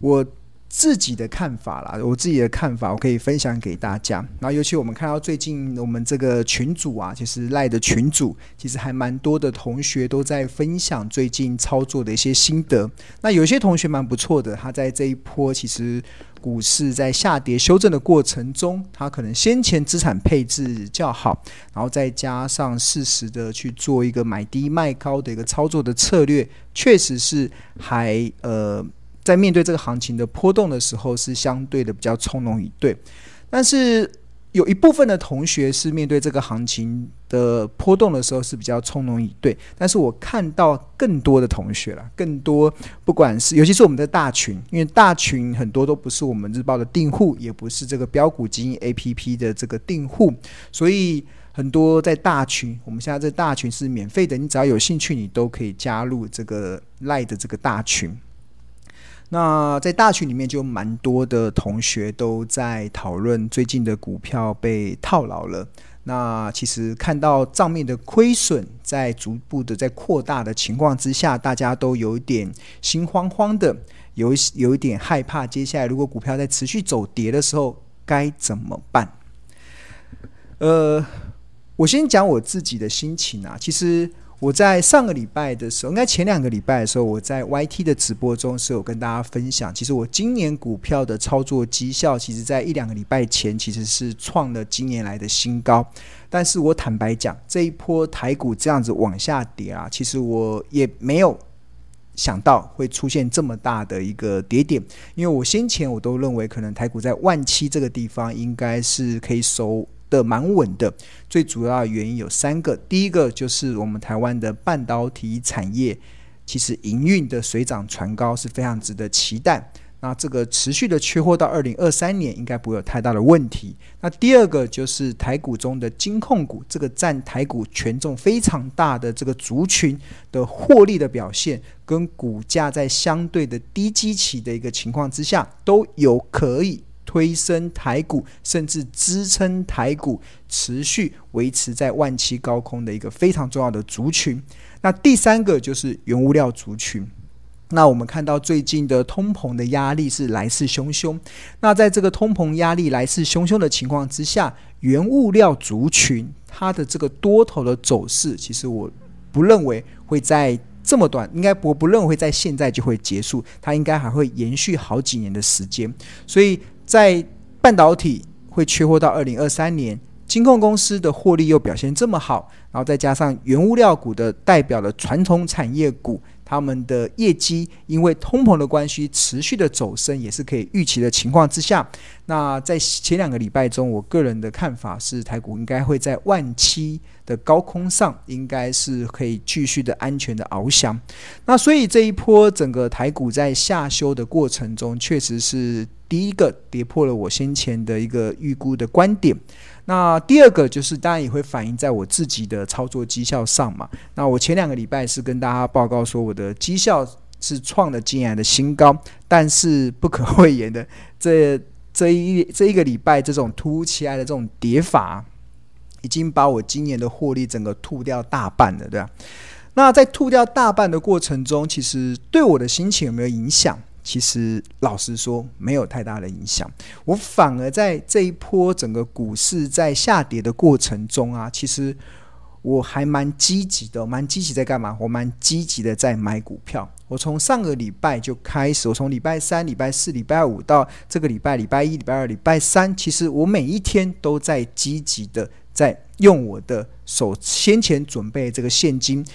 我。自己的看法啦，我自己的看法，我可以分享给大家。然后，尤其我们看到最近我们这个群组啊，其实赖的群组，其实还蛮多的同学都在分享最近操作的一些心得。那有些同学蛮不错的，他在这一波其实股市在下跌修正的过程中，他可能先前资产配置较好，然后再加上适时的去做一个买低卖高的一个操作的策略，确实是还呃。在面对这个行情的波动的时候，是相对的比较从容以对。但是有一部分的同学是面对这个行情的波动的时候是比较从容以对。但是我看到更多的同学了，更多不管是尤其是我们的大群，因为大群很多都不是我们日报的订户，也不是这个标股基金 APP 的这个订户，所以很多在大群，我们现在这大群是免费的，你只要有兴趣，你都可以加入这个 LINE 的这个大群。那在大群里面就蛮多的同学都在讨论最近的股票被套牢了。那其实看到账面的亏损在逐步的在扩大的情况之下，大家都有点心慌慌的，有有一点害怕。接下来如果股票在持续走跌的时候该怎么办？呃，我先讲我自己的心情啊，其实。我在上个礼拜的时候，应该前两个礼拜的时候，我在 YT 的直播中是有跟大家分享。其实我今年股票的操作绩效，其实在一两个礼拜前其实是创了今年来的新高。但是我坦白讲，这一波台股这样子往下跌啊，其实我也没有想到会出现这么大的一个跌点。因为我先前我都认为，可能台股在万七这个地方应该是可以收。的蛮稳的，最主要的原因有三个。第一个就是我们台湾的半导体产业，其实营运的水涨船高是非常值得期待。那这个持续的缺货到二零二三年，应该不会有太大的问题。那第二个就是台股中的金控股，这个占台股权重非常大的这个族群的获利的表现，跟股价在相对的低基期的一个情况之下，都有可以。推升台股，甚至支撑台股持续维持在万七高空的一个非常重要的族群。那第三个就是原物料族群。那我们看到最近的通膨的压力是来势汹汹。那在这个通膨压力来势汹汹的情况之下，原物料族群它的这个多头的走势，其实我不认为会在这么短，应该我不认为在现在就会结束，它应该还会延续好几年的时间。所以。在半导体会缺货到二零二三年，金控公司的获利又表现这么好，然后再加上原物料股的代表的传统产业股，他们的业绩因为通膨的关系持续的走升，也是可以预期的情况之下，那在前两个礼拜中，我个人的看法是，台股应该会在万七的高空上，应该是可以继续的安全的翱翔。那所以这一波整个台股在下修的过程中，确实是。第一个跌破了我先前的一个预估的观点，那第二个就是当然也会反映在我自己的操作绩效上嘛。那我前两个礼拜是跟大家报告说我的绩效是创了今年的新高，但是不可讳言的，这 这一这一个礼拜这种突如其来的这种跌法，已经把我今年的获利整个吐掉大半了，对吧？那在吐掉大半的过程中，其实对我的心情有没有影响？其实老实说，没有太大的影响。我反而在这一波整个股市在下跌的过程中啊，其实我还蛮积极的，蛮积极在干嘛？我蛮积极的在买股票。我从上个礼拜就开始，我从礼拜三、礼拜四、礼拜五到这个礼拜礼拜一、礼拜二、礼拜三，其实我每一天都在积极的在用我的手先前准备这个现金，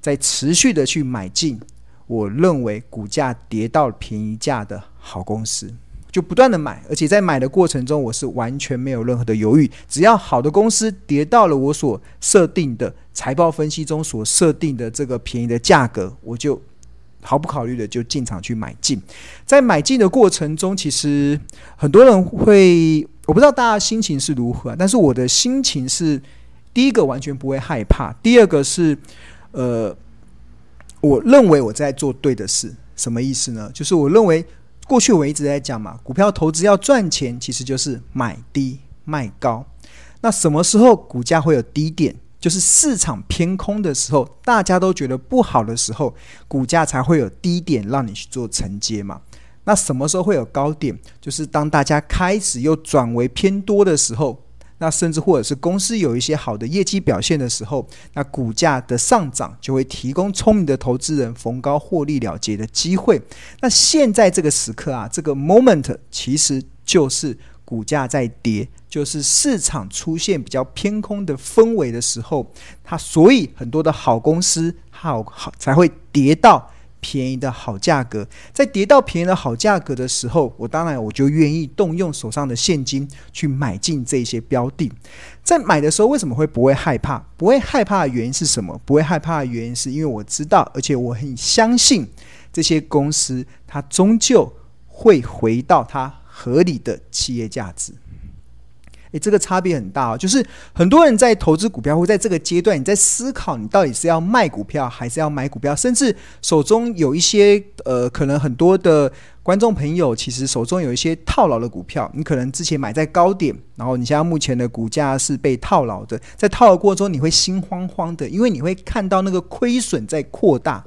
在持续的去买进。我认为股价跌到便宜价的好公司，就不断的买，而且在买的过程中，我是完全没有任何的犹豫。只要好的公司跌到了我所设定的财报分析中所设定的这个便宜的价格，我就毫不考虑的就进场去买进。在买进的过程中，其实很多人会，我不知道大家心情是如何，但是我的心情是，第一个完全不会害怕，第二个是，呃。我认为我在做对的事，什么意思呢？就是我认为过去我一直在讲嘛，股票投资要赚钱，其实就是买低卖高。那什么时候股价会有低点？就是市场偏空的时候，大家都觉得不好的时候，股价才会有低点让你去做承接嘛。那什么时候会有高点？就是当大家开始又转为偏多的时候。那甚至或者是公司有一些好的业绩表现的时候，那股价的上涨就会提供聪明的投资人逢高获利了结的机会。那现在这个时刻啊，这个 moment 其实就是股价在跌，就是市场出现比较偏空的氛围的时候，它所以很多的好公司好好才会跌到。便宜的好价格，在跌到便宜的好价格的时候，我当然我就愿意动用手上的现金去买进这些标的。在买的时候，为什么会不会害怕？不会害怕的原因是什么？不会害怕的原因是因为我知道，而且我很相信这些公司，它终究会回到它合理的企业价值。诶，这个差别很大哦，就是很多人在投资股票，或在这个阶段，你在思考你到底是要卖股票还是要买股票，甚至手中有一些呃，可能很多的观众朋友其实手中有一些套牢的股票，你可能之前买在高点，然后你现在目前的股价是被套牢的，在套牢过程中你会心慌慌的，因为你会看到那个亏损在扩大。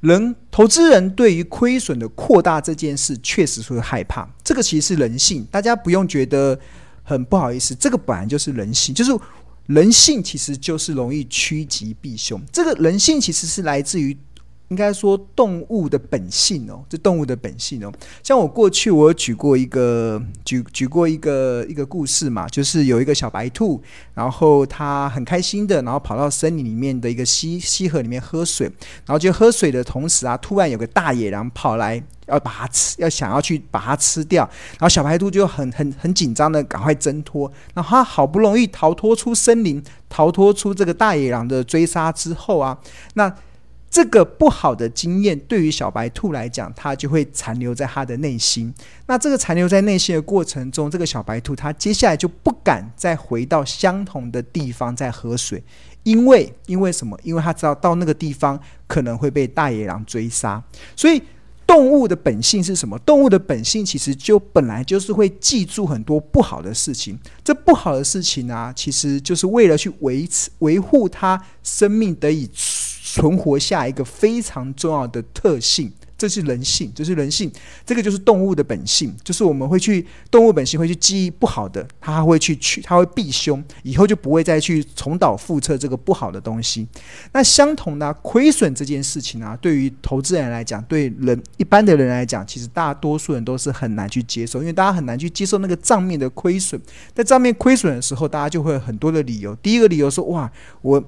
人投资人对于亏损的扩大这件事确实是会害怕，这个其实是人性，大家不用觉得。很不好意思，这个本来就是人性，就是人性其实就是容易趋吉避凶。这个人性其实是来自于。应该说动物的本性哦，这动物的本性哦。像我过去我举过一个举举过一个一个故事嘛，就是有一个小白兔，然后它很开心的，然后跑到森林里面的一个溪溪河里面喝水，然后就喝水的同时啊，突然有个大野狼跑来要把它吃，要想要去把它吃掉，然后小白兔就很很很紧张的赶快挣脱，然后它好不容易逃脱出森林，逃脱出这个大野狼的追杀之后啊，那。这个不好的经验对于小白兔来讲，它就会残留在它的内心。那这个残留在内心的过程中，这个小白兔它接下来就不敢再回到相同的地方再喝水，因为因为什么？因为它知道到那个地方可能会被大野狼追杀。所以动物的本性是什么？动物的本性其实就本来就是会记住很多不好的事情。这不好的事情啊，其实就是为了去维持维护它生命得以。存活下一个非常重要的特性，这是人性，这是人性，这个就是动物的本性，就是我们会去动物本性会去记忆不好的，它会去去，它会避凶，以后就不会再去重蹈覆辙这个不好的东西。那相同的亏损这件事情啊，对于投资人来讲，对人一般的人来讲，其实大多数人都是很难去接受，因为大家很难去接受那个账面的亏损。在账面亏损的时候，大家就会有很多的理由。第一个理由说，哇，我。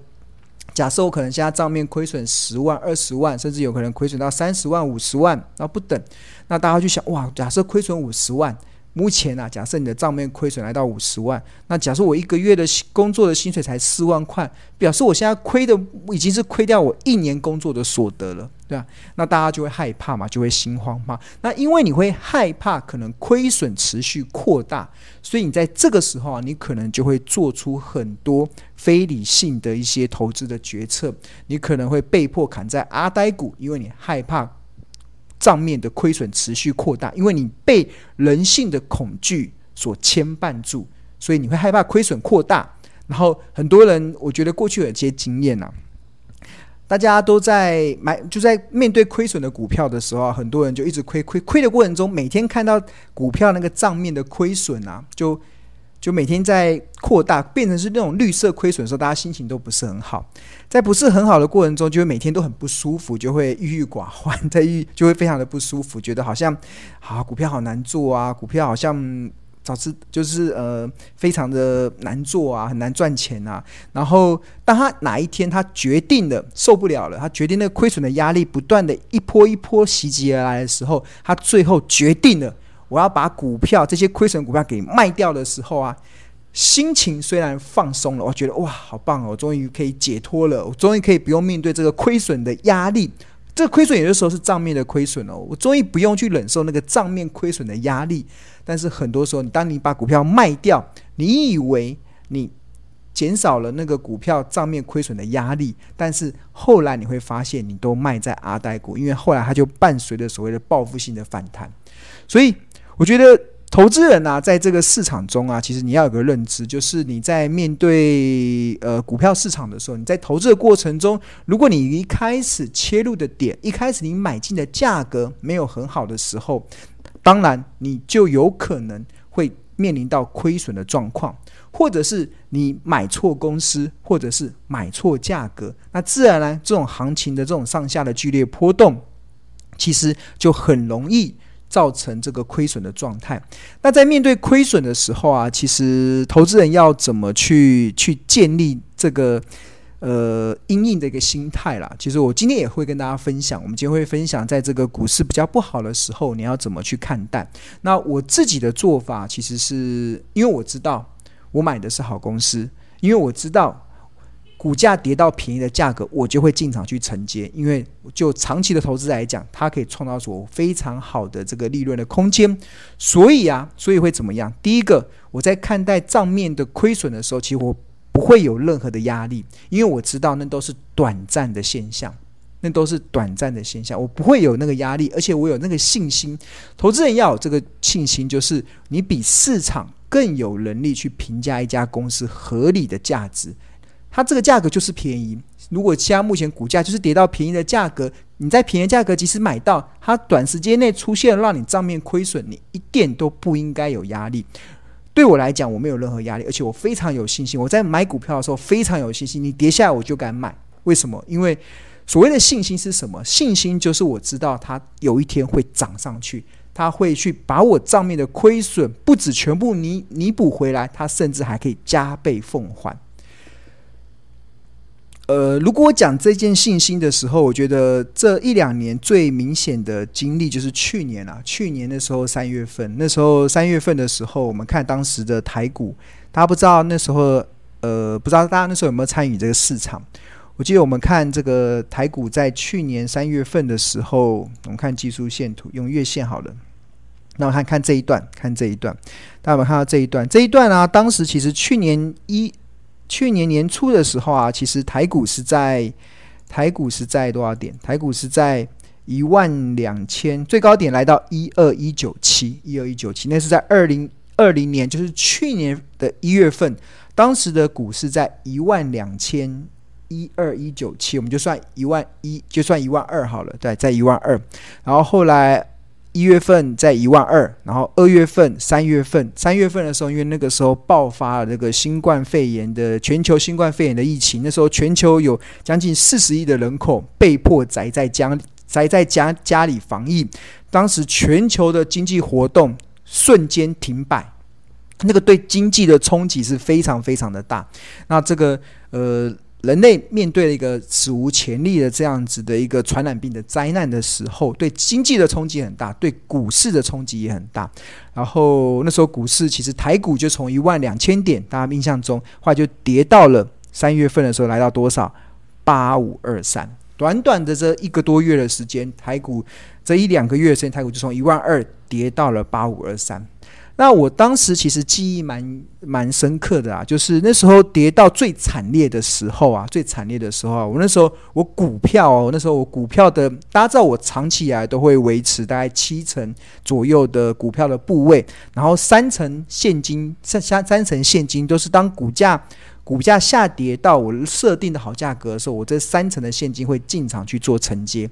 假设我可能现在账面亏损十万、二十万，甚至有可能亏损到三十万、五十万，那不等。那大家就想，哇，假设亏损五十万。目前啊，假设你的账面亏损来到五十万，那假设我一个月的工作的薪水才四万块，表示我现在亏的已经是亏掉我一年工作的所得了，对吧？那大家就会害怕嘛，就会心慌嘛。那因为你会害怕可能亏损持续扩大，所以你在这个时候啊，你可能就会做出很多非理性的一些投资的决策，你可能会被迫砍在阿呆股，因为你害怕。账面的亏损持续扩大，因为你被人性的恐惧所牵绊住，所以你会害怕亏损扩大。然后很多人，我觉得过去有些经验啊，大家都在买，就在面对亏损的股票的时候，很多人就一直亏亏亏的过程中，每天看到股票那个账面的亏损啊，就。就每天在扩大，变成是那种绿色亏损的时候，大家心情都不是很好。在不是很好的过程中，就会每天都很不舒服，就会郁郁寡欢，在郁就会非常的不舒服，觉得好像啊股票好难做啊，股票好像早知就是呃非常的难做啊，很难赚钱啊。然后当他哪一天他决定了受不了了，他决定那个亏损的压力不断的一波一波袭击而来的时候，他最后决定了。我要把股票这些亏损股票给卖掉的时候啊，心情虽然放松了，我觉得哇，好棒哦，我终于可以解脱了，我终于可以不用面对这个亏损的压力。这个亏损有的时候是账面的亏损哦，我终于不用去忍受那个账面亏损的压力。但是很多时候，你当你把股票卖掉，你以为你减少了那个股票账面亏损的压力，但是后来你会发现，你都卖在阿呆股，因为后来它就伴随着所谓的报复性的反弹，所以。我觉得投资人啊，在这个市场中啊，其实你要有个认知，就是你在面对呃股票市场的时候，你在投资的过程中，如果你一开始切入的点，一开始你买进的价格没有很好的时候，当然你就有可能会面临到亏损的状况，或者是你买错公司，或者是买错价格，那自然呢，这种行情的这种上下的剧烈波动，其实就很容易。造成这个亏损的状态。那在面对亏损的时候啊，其实投资人要怎么去去建立这个呃阴影的一个心态啦？其实我今天也会跟大家分享。我们今天会分享，在这个股市比较不好的时候，你要怎么去看待。那我自己的做法，其实是因为我知道我买的是好公司，因为我知道。股价跌到便宜的价格，我就会进场去承接，因为就长期的投资来讲，它可以创造出非常好的这个利润的空间。所以啊，所以会怎么样？第一个，我在看待账面的亏损的时候，其实我不会有任何的压力，因为我知道那都是短暂的现象，那都是短暂的现象，我不会有那个压力，而且我有那个信心。投资人要有这个信心，就是你比市场更有能力去评价一家公司合理的价值。它这个价格就是便宜。如果其他目前股价就是跌到便宜的价格，你在便宜价格即使买到，它短时间内出现让你账面亏损，你一点都不应该有压力。对我来讲，我没有任何压力，而且我非常有信心。我在买股票的时候非常有信心，你跌下来我就敢买。为什么？因为所谓的信心是什么？信心就是我知道它有一天会涨上去，它会去把我账面的亏损不止全部弥弥补回来，它甚至还可以加倍奉还。呃，如果我讲这件信心的时候，我觉得这一两年最明显的经历就是去年啊，去年的时候三月份，那时候三月份的时候，我们看当时的台股，大家不知道那时候，呃，不知道大家那时候有没有参与这个市场？我记得我们看这个台股在去年三月份的时候，我们看技术线图，用月线好了，那我看看这一段，看这一段，大家有没有看到这一段？这一段啊，当时其实去年一。去年年初的时候啊，其实台股是在台股是在多少点？台股是在一万两千，最高点来到一二一九七，一二一九七，那是在二零二零年，就是去年的一月份，当时的股市在一万两千一二一九七，我们就算一万一，就算一万二好了，对，在一万二，然后后来。一月份在一万二，然后二月份、三月份，三月份的时候，因为那个时候爆发了这个新冠肺炎的全球新冠肺炎的疫情，那时候全球有将近四十亿的人口被迫宅在家，宅在家家里防疫，当时全球的经济活动瞬间停摆，那个对经济的冲击是非常非常的大。那这个呃。人类面对了一个史无前例的这样子的一个传染病的灾难的时候，对经济的冲击很大，对股市的冲击也很大。然后那时候股市其实台股就从一万两千点，大家印象中，后来就跌到了三月份的时候来到多少？八五二三。短短的这一个多月的时间，台股这一两个月的时间，台股就从一万二跌到了八五二三。那我当时其实记忆蛮蛮深刻的啊，就是那时候跌到最惨烈的时候啊，最惨烈的时候，我那时候我股票哦，那时候我股票的，大家知道我长期以来都会维持大概七成左右的股票的部位，然后三成现金，三三三成现金都是当股价股价下跌到我设定的好价格的时候，我这三成的现金会进场去做承接。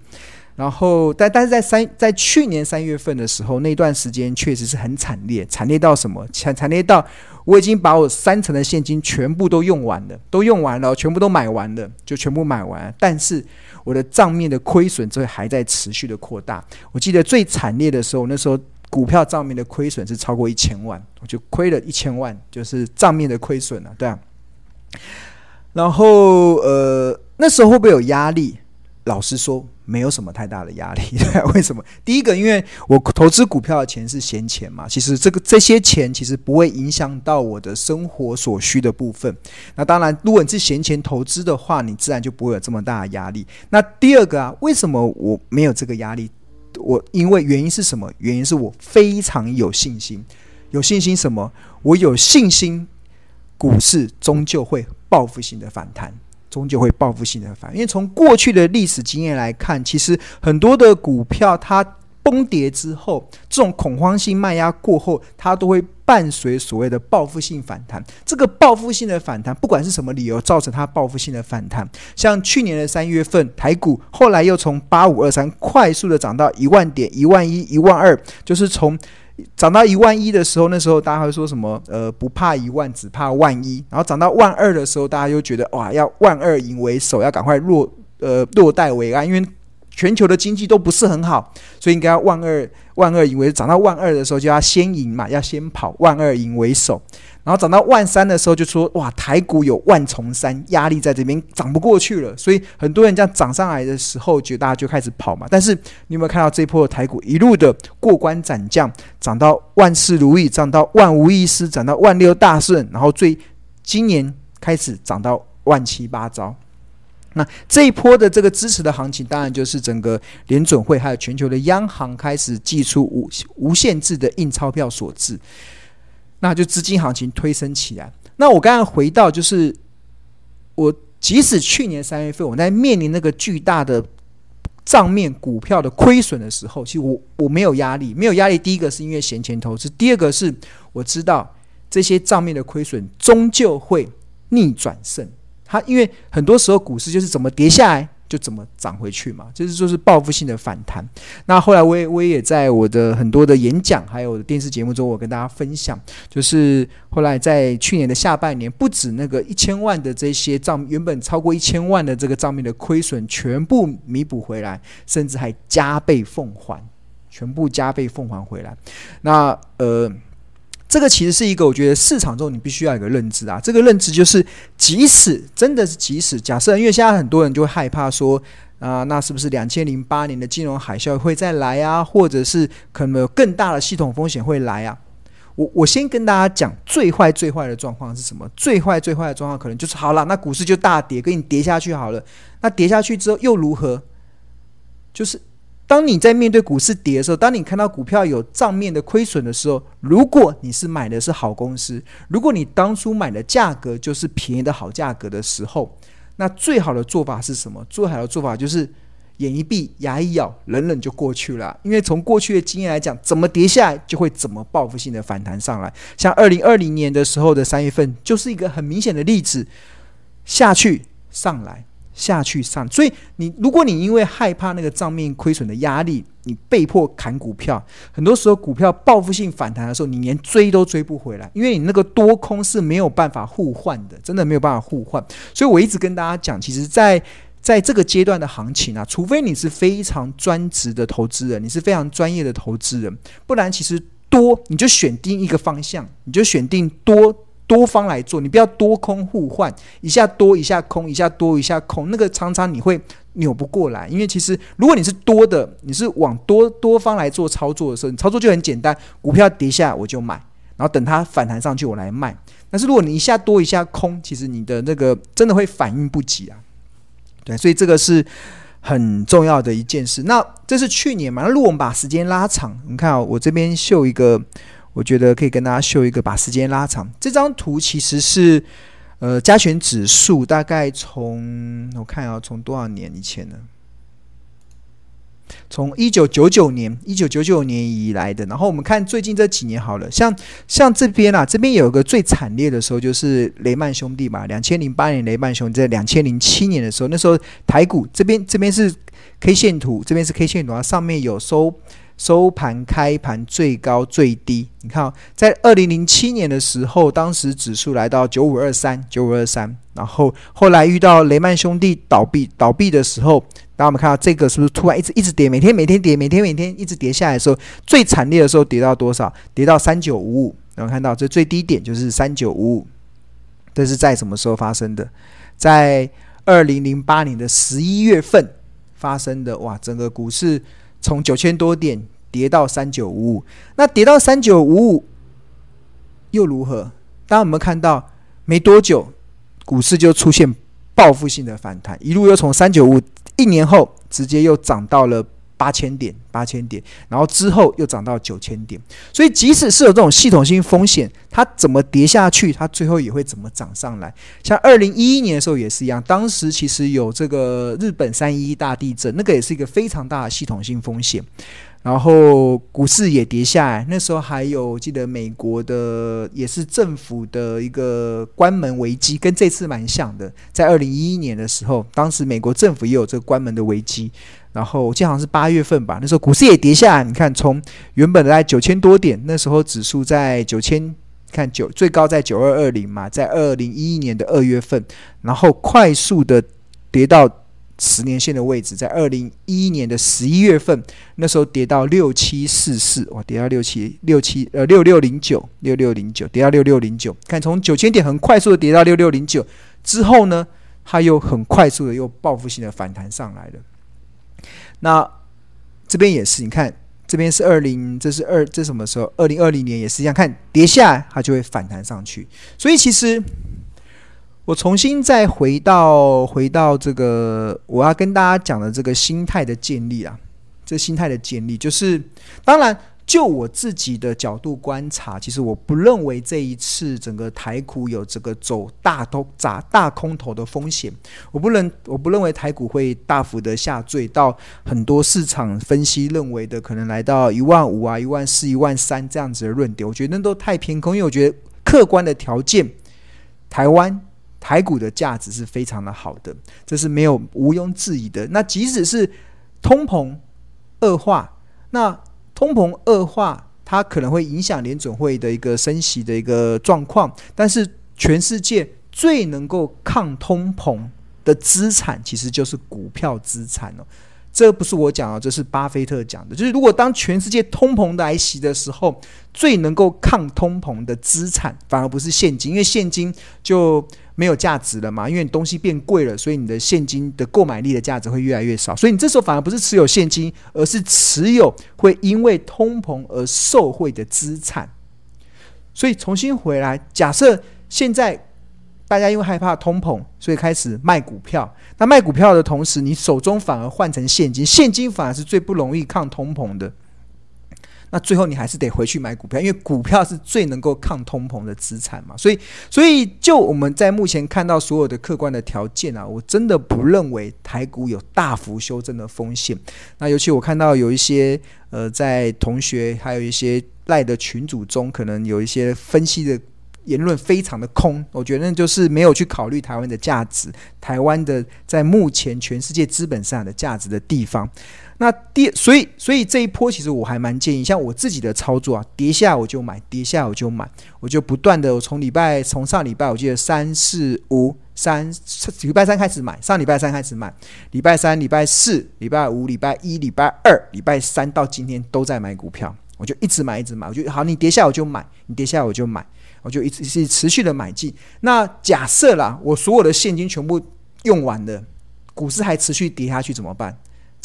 然后，但但是在三在去年三月份的时候，那段时间确实是很惨烈，惨烈到什么？惨惨烈到我已经把我三成的现金全部都用完了，都用完了，全部都买完了，就全部买完。但是我的账面的亏损这还在持续的扩大。我记得最惨烈的时候，那时候股票账面的亏损是超过一千万，我就亏了一千万，就是账面的亏损了，对啊。然后呃，那时候会不会有压力？老实说，没有什么太大的压力。为什么？第一个，因为我投资股票的钱是闲钱嘛，其实这个这些钱其实不会影响到我的生活所需的部分。那当然，如果你是闲钱投资的话，你自然就不会有这么大的压力。那第二个啊，为什么我没有这个压力？我因为原因是什么？原因是我非常有信心，有信心什么？我有信心，股市终究会报复性的反弹。终究会报复性的反，因为从过去的历史经验来看，其实很多的股票它崩跌之后，这种恐慌性卖压过后，它都会伴随所谓的报复性反弹。这个报复性的反弹，不管是什么理由造成它报复性的反弹，像去年的三月份，台股后来又从八五二三快速的涨到一万点、一万一、一万二，就是从涨到一万一的时候，那时候大家会说什么？呃，不怕一万，只怕万一。然后涨到万二的时候，大家又觉得哇，要万二赢为首，要赶快落呃落袋为安，因为。全球的经济都不是很好，所以应该要万二万二赢为涨到万二的时候就要先赢嘛，要先跑万二赢为首。然后涨到万三的时候就说哇，台股有万重山压力在这边涨不过去了，所以很多人这样涨上来的时候，就大家就开始跑嘛。但是你有没有看到这一波的台股一路的过关斩将，涨到万事如意，涨到万无一失，涨到万六大顺，然后最今年开始涨到万七八糟。那这一波的这个支持的行情，当然就是整个联准会还有全球的央行开始祭出无无限制的印钞票所致，那就资金行情推升起来。那我刚刚回到，就是我即使去年三月份我在面临那个巨大的账面股票的亏损的时候，其实我我没有压力，没有压力。第一个是因为闲钱投资，第二个是我知道这些账面的亏损终究会逆转胜。它因为很多时候股市就是怎么跌下来就怎么涨回去嘛，就是就是报复性的反弹。那后来我也我也在我的很多的演讲还有电视节目中，我跟大家分享，就是后来在去年的下半年，不止那个一千万的这些账原本超过一千万的这个账面的亏损全部弥补回来，甚至还加倍奉还，全部加倍奉还回来。那呃。这个其实是一个，我觉得市场中你必须要有一个认知啊。这个认知就是，即使真的是即使假设，因为现在很多人就会害怕说啊、那是不是两千零八年的金融海啸会再来啊？或者是可能有更大的系统风险会来啊？我我先跟大家讲，最坏最坏的状况是什么？最坏最坏的状况可能就是好了，那股市就大跌，给你跌下去好了。那跌下去之后又如何？就是。当你在面对股市跌的时候，当你看到股票有账面的亏损的时候，如果你是买的是好公司，如果你当初买的价格就是便宜的好价格的时候，那最好的做法是什么？最好的做法就是眼一闭，牙一咬，忍忍就过去了。因为从过去的经验来讲，怎么跌下来就会怎么报复性的反弹上来。像二零二零年的时候的三月份，就是一个很明显的例子，下去上来。下去上，所以你如果你因为害怕那个账面亏损的压力，你被迫砍股票，很多时候股票报复性反弹的时候，你连追都追不回来，因为你那个多空是没有办法互换的，真的没有办法互换。所以我一直跟大家讲，其实在，在这个阶段的行情啊，除非你是非常专职的投资人，你是非常专业的投资人，不然其实多你就选定一个方向，你就选定多。多方来做，你不要多空互换，一下多一下空，一下多一下空，那个常常你会扭不过来。因为其实如果你是多的，你是往多多方来做操作的时候，你操作就很简单，股票跌下我就买，然后等它反弹上去我来卖。但是如果你一下多一下空，其实你的那个真的会反应不及啊。对，所以这个是很重要的一件事。那这是去年嘛？那如果我们把时间拉长，你看啊，我这边秀一个。我觉得可以跟大家秀一个，把时间拉长。这张图其实是，呃，加权指数大概从我看啊，从多少年以前呢？从一九九九年，一九九九年以来的。然后我们看最近这几年好了，像像这边啊，这边有个最惨烈的时候，就是雷曼兄弟嘛，两千零八年雷曼兄弟在两千零七年的时候，那时候台股这边这边是 K 线图，这边是 K 线图啊，上面有收。收盘、开盘最高、最低，你看哦，在二零零七年的时候，当时指数来到九五二三、九五二三，然后后来遇到雷曼兄弟倒闭、倒闭的时候，大家我们看到这个是不是突然一直一直跌，每天每天跌，每天每天一直跌下来的时候，最惨烈的时候跌到多少？跌到三九五五，然后看到这最低点就是三九五五，这是在什么时候发生的？在二零零八年的十一月份发生的，哇，整个股市。从九千多点跌到三九五五，那跌到三九五五又如何？当我们看到？没多久，股市就出现报复性的反弹，一路又从三九五，一年后直接又涨到了八千点。八千点，然后之后又涨到九千点。所以即使是有这种系统性风险，它怎么跌下去，它最后也会怎么涨上来。像二零一一年的时候也是一样，当时其实有这个日本三一一大地震，那个也是一个非常大的系统性风险。然后股市也跌下来，那时候还有记得美国的也是政府的一个关门危机，跟这次蛮像的。在二零一一年的时候，当时美国政府也有这个关门的危机。然后我记得好像是八月份吧，那时候股市也跌下来。你看，从原本的在九千多点，那时候指数在九千，看九最高在九二二零嘛，在二零一一年的二月份，然后快速的跌到。十年线的位置在二零一一年的十一月份，那时候跌到六七四四，哇，跌到六七六七呃六六零九六六零九，跌到六六零九。看从九千点很快速的跌到六六零九之后呢，它又很快速的又报复性的反弹上来了。那这边也是，你看这边是二零，这是二，这什么时候？二零二零年也是一样，看跌下来它就会反弹上去。所以其实。我重新再回到回到这个，我要跟大家讲的这个心态的建立啊，这心态的建立就是，当然就我自己的角度观察，其实我不认为这一次整个台股有这个走大头砸大空头的风险，我不认我不认为台股会大幅的下坠到很多市场分析认为的可能来到一万五啊、一万四、一万三这样子的论点，我觉得那都太偏空，因为我觉得客观的条件，台湾。台股的价值是非常的好的，这是没有毋庸置疑的。那即使是通膨恶化，那通膨恶化，它可能会影响联准会的一个升息的一个状况。但是，全世界最能够抗通膨的资产，其实就是股票资产哦。这不是我讲的，这是巴菲特讲的。就是如果当全世界通膨来袭的时候，最能够抗通膨的资产，反而不是现金，因为现金就。没有价值了嘛？因为你东西变贵了，所以你的现金的购买力的价值会越来越少。所以你这时候反而不是持有现金，而是持有会因为通膨而受惠的资产。所以重新回来，假设现在大家因为害怕通膨，所以开始卖股票。那卖股票的同时，你手中反而换成现金，现金反而是最不容易抗通膨的。那最后你还是得回去买股票，因为股票是最能够抗通膨的资产嘛。所以，所以就我们在目前看到所有的客观的条件啊，我真的不认为台股有大幅修正的风险。那尤其我看到有一些呃，在同学还有一些赖的群组中，可能有一些分析的言论非常的空，我觉得那就是没有去考虑台湾的价值，台湾的在目前全世界资本市场的价值的地方。那跌，所以所以这一波其实我还蛮建议，像我自己的操作啊，跌下我就买，跌下我就买，我就不断的，我从礼拜从上礼拜我记得三四五三礼拜三开始买，上礼拜三开始买，礼拜三、礼拜四、礼拜五、礼拜一、礼拜二、礼拜三到今天都在买股票，我就一直买一直买，我就好，你跌下我就买，你跌下我就买，我就一直是持续的买进。那假设啦，我所有的现金全部用完了，股市还持续跌下去怎么办？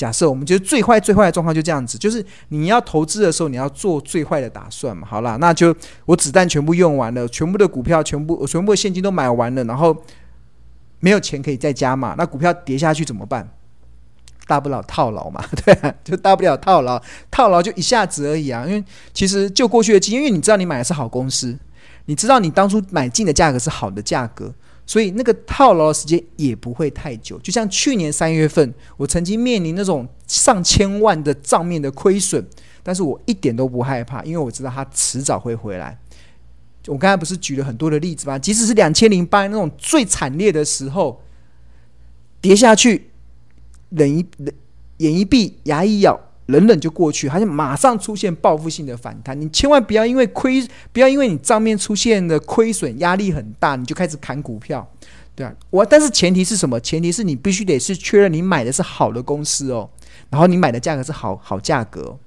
假设我们觉得最坏最坏的状况就这样子，就是你要投资的时候，你要做最坏的打算嘛。好啦，那就我子弹全部用完了，全部的股票全部全部的现金都买完了，然后没有钱可以再加嘛。那股票跌下去怎么办？大不了套牢嘛，对，就大不了套牢，套牢就一下子而已啊。因为其实就过去的经验，因为你知道你买的是好公司，你知道你当初买进的价格是好的价格。所以那个套牢的时间也不会太久，就像去年三月份，我曾经面临那种上千万的账面的亏损，但是我一点都不害怕，因为我知道它迟早会回来。我刚才不是举了很多的例子吗？即使是两千零八年那种最惨烈的时候，跌下去，忍一忍，眼一闭，牙一咬。冷冷就过去，还是马上出现报复性的反弹。你千万不要因为亏，不要因为你账面出现的亏损压力很大，你就开始砍股票，对啊。我但是前提是什么？前提是你必须得是确认你买的是好的公司哦，然后你买的价格是好好价格。